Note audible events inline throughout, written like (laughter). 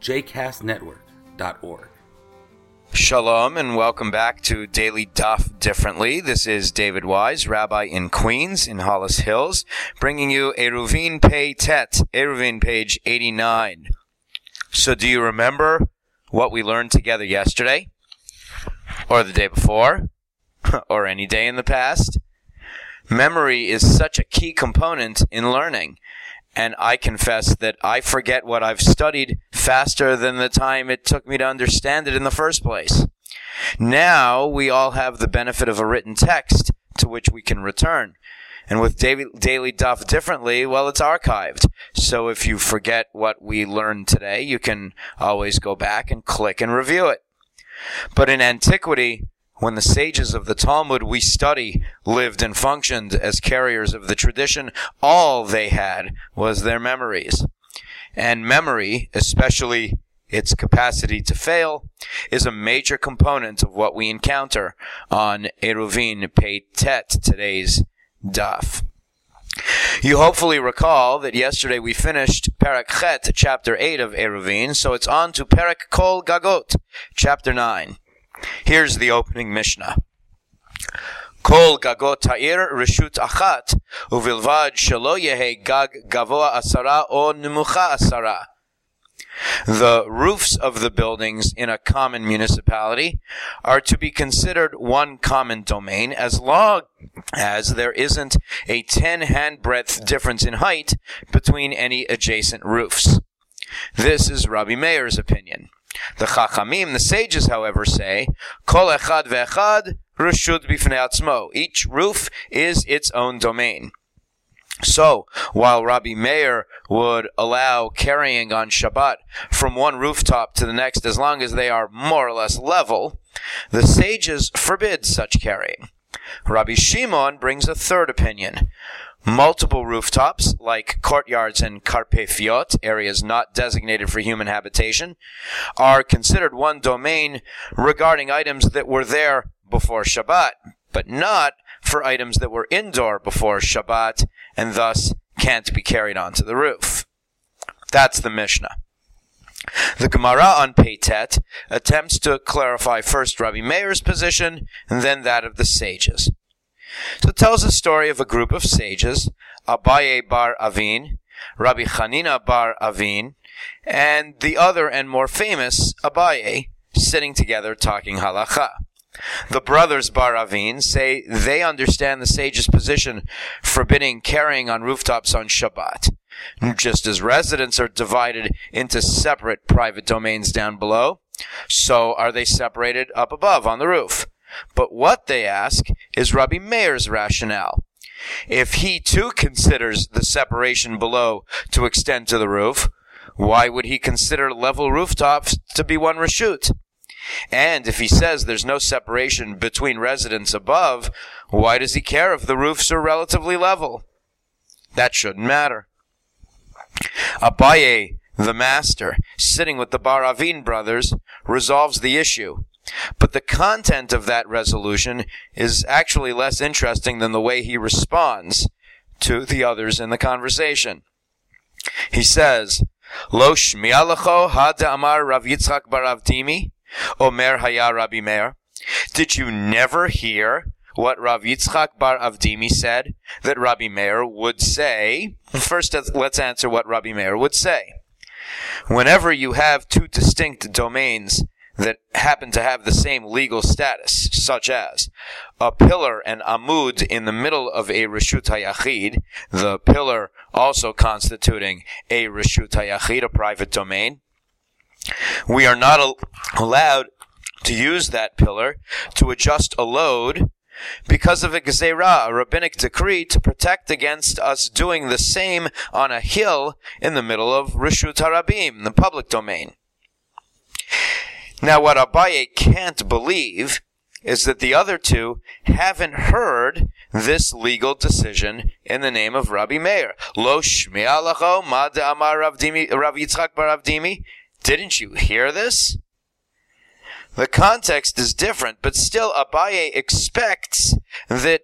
jcastnetwork.org. Shalom and welcome back to Daily Daf Differently. This is David Wise, Rabbi in Queens in Hollis Hills, bringing you Eruvin Pei Tet, Eruvin page 89. So do you remember what we learned together yesterday? Or the day before? (laughs) or any day in the past? Memory is such a key component in learning and I confess that I forget what I've studied faster than the time it took me to understand it in the first place. Now we all have the benefit of a written text to which we can return. And with daily, Daf differently, well, it's archived. So if you forget what we learned today, you can always go back and click and review it. But in antiquity, when the sages of the Talmud we study lived and functioned as carriers of the tradition, all they had was their memories. And memory, especially its capacity to fail, is a major component of what we encounter on Eruvin Peitet, today's daf. You hopefully recall that yesterday we finished Perak Chet, chapter 8 of Eruvin, so it's on to Perak Kol Gagot, chapter 9. Here's the opening Mishnah. Kol gagot ha'ir reshut achat, uvilvad shelo yehe gag gavoa asara o nemucha asara. The roofs of the buildings in a common municipality are to be considered one common domain as long as there isn't a 10 handbreadth difference in height between any adjacent roofs. This is Rabbi Meir's opinion. The Chachamim, the sages, however, say, Kol echad ve'echad reshut b'fnei. Each roof is its own domain. So, while Rabbi Meir would allow carrying on Shabbat from one rooftop to the next as long as they are more or less level, the sages forbid such carrying. Rabbi Shimon brings a third opinion. Multiple rooftops, like courtyards and karpefiot, areas not designated for human habitation, are considered one domain regarding items that were there before Shabbat, but not for items that were indoor before Shabbat and thus can't be carried onto the roof. That's the Mishnah. The Gemara on Peitet attempts to clarify first Rabbi Meir's position and then that of the sages. So it tells the story of a group of sages, Abaye bar Avin, Rabbi Chanina bar Avin, and the other and more famous Abaye sitting together talking halacha. The brothers Bar Avin say they understand the sage's position forbidding carrying on rooftops on Shabbat. Just as residents are divided into separate private domains down below, so are they separated up above on the roof. But what they ask is Rabbi Meir's rationale. If he too considers the separation below to extend to the roof, why would he consider level rooftops to be one reshut? And if he says there's no separation between residents above, why does he care if the roofs are relatively level? That shouldn't matter. Abaye, the master, sitting with the Bar Avin brothers, resolves the issue. But the content of that resolution is actually less interesting than the way he responds to the others in the conversation. He says, Lo shmialacho had amar Rav Yitzchak bar Avdimi, Omer haya Rabbi Meir. Did you never hear what Rav Yitzchak bar Avdimi said that Rabbi Meir would say? First, let's answer what Rabbi Meir would say. Whenever you have two distinct domains that happen to have the same legal status, such as a pillar and amud in the middle of a reshut hayachid, the pillar also constituting a reshut hayachid, a private domain. We are not al- allowed to use that pillar to adjust a load because of a gzeira, a rabbinic decree to protect against us doing the same on a hill in the middle of Rishut Harabim, the public domain. Now, what Abaye can't believe is that the other two haven't heard this legal decision in the name of Rabbi Meir. Lo shmi'alacho amar Rav Yitzchak bar Rav Dimi. Didn't you hear this? The context is different, but still Abaye expects that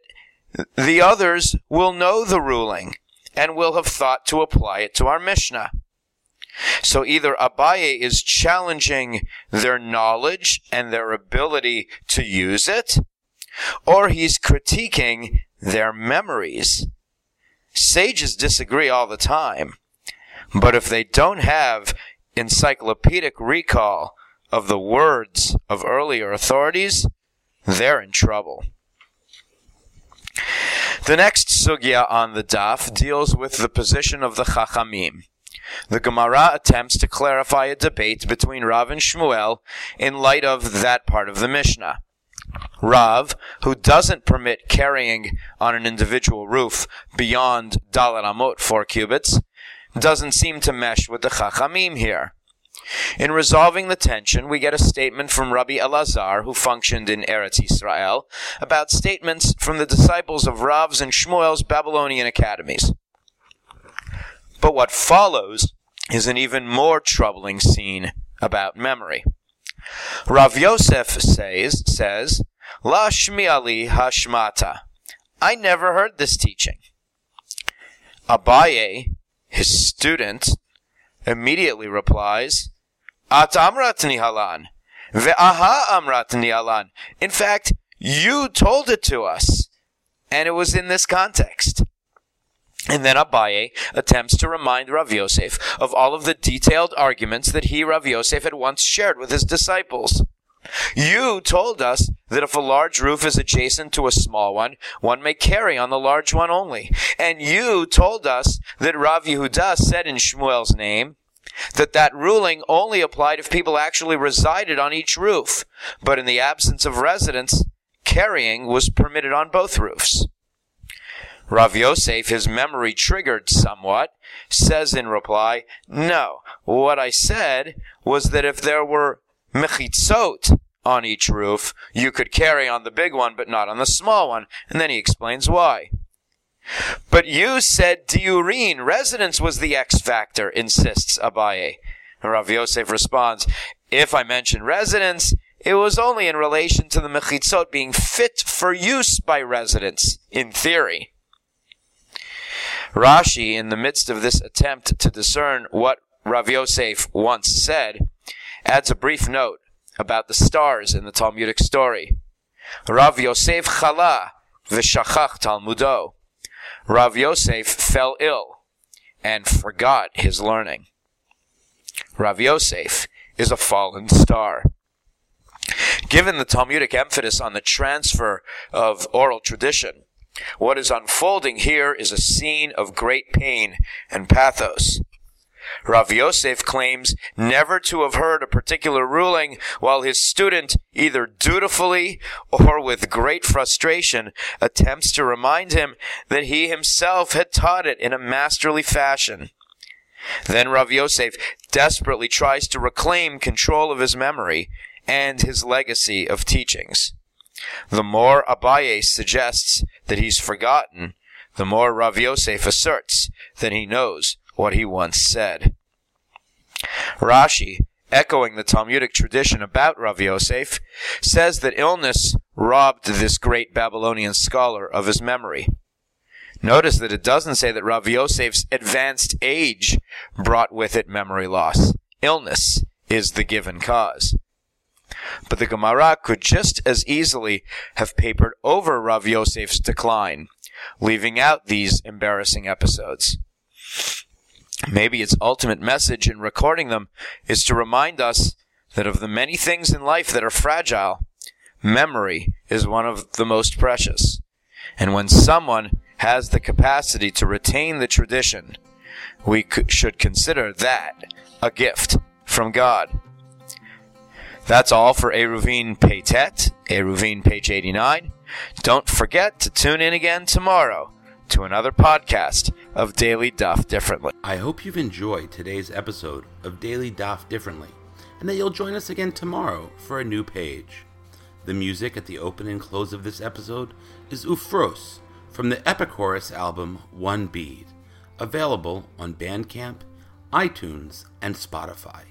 the others will know the ruling and will have thought to apply it to our Mishnah. So either Abaye is challenging their knowledge and their ability to use it, or he's critiquing their memories. Sages disagree all the time, but if they don't have encyclopedic recall of the words of earlier authorities, they're in trouble. The next sugya on the daf deals with the position of the Chachamim. The Gemara attempts to clarify a debate between Rav and Shmuel in light of that part of the Mishnah. Rav, who doesn't permit carrying on an individual roof beyond Daled Amot, four cubits, doesn't seem to mesh with the Chachamim here. In resolving the tension, we get a statement from Rabbi Elazar, who functioned in Eretz Israel, about statements from the disciples of Rav's and Shmuel's Babylonian academies. But what follows is an even more troubling scene about memory. Rav Yosef says, says La shmi'ali hashmata. I never heard this teaching. Abaye, his student, immediately replies, At amratni halan. Ve'aha amratni halan. In fact, you told it to us. And it was in this context. And then Abaye attempts to remind Rav Yosef of all of the detailed arguments that he, Rav Yosef, had once shared with his disciples. You told us that if a large roof is adjacent to a small one, one may carry on the large one only. And you told us that Rav Yehuda said in Shmuel's name that that ruling only applied if people actually resided on each roof. But in the absence of residents, carrying was permitted on both roofs. Rav Yosef, his memory triggered somewhat, says in reply, No, what I said was that if there were mechitzot on each roof, you could carry on the big one but not on the small one. And then he explains why. But you said diurin, residence was the X factor, insists Abaye. Rav Yosef responds, If I mention residence, it was only in relation to the mechitzot being fit for use by residents, in theory. Rashi, in the midst of this attempt to discern what Rav Yosef once said, adds a brief note about the stars in the Talmudic story. Rav Yosef chala v'shachach Talmudo. Rav Yosef fell ill and forgot his learning. Rav Yosef is a fallen star. Given the Talmudic emphasis on the transfer of oral tradition, what is unfolding here is a scene of great pain and pathos. Rav Yosef claims never to have heard a particular ruling, while his student, either dutifully or with great frustration, attempts to remind him that he himself had taught it in a masterly fashion. Then Rav Yosef desperately tries to reclaim control of his memory and his legacy of teachings. The more Abaye suggests that he's forgotten, the more Rav Yosef asserts that he knows what he once said. Rashi, echoing the Talmudic tradition about Rav Yosef, says that illness robbed this great Babylonian scholar of his memory. Notice that it doesn't say that Rav Yosef's advanced age brought with it memory loss. Illness is the given cause. But the Gemara could just as easily have papered over Rav Yosef's decline, leaving out these embarrassing episodes. Maybe its ultimate message in recording them is to remind us that of the many things in life that are fragile, memory is one of the most precious. And when someone has the capacity to retain the tradition, we should consider that a gift from God. That's all for Eruvin Peitet, Eruvin page 89. Don't forget to tune in again tomorrow to another podcast of Daily Daf Differently. I hope you've enjoyed today's episode of Daily Daf Differently. and that you'll join us again tomorrow for a new page. The music at the open and close of this episode is Ufros from the Epichorus album One Bead, available on Bandcamp, iTunes, and Spotify.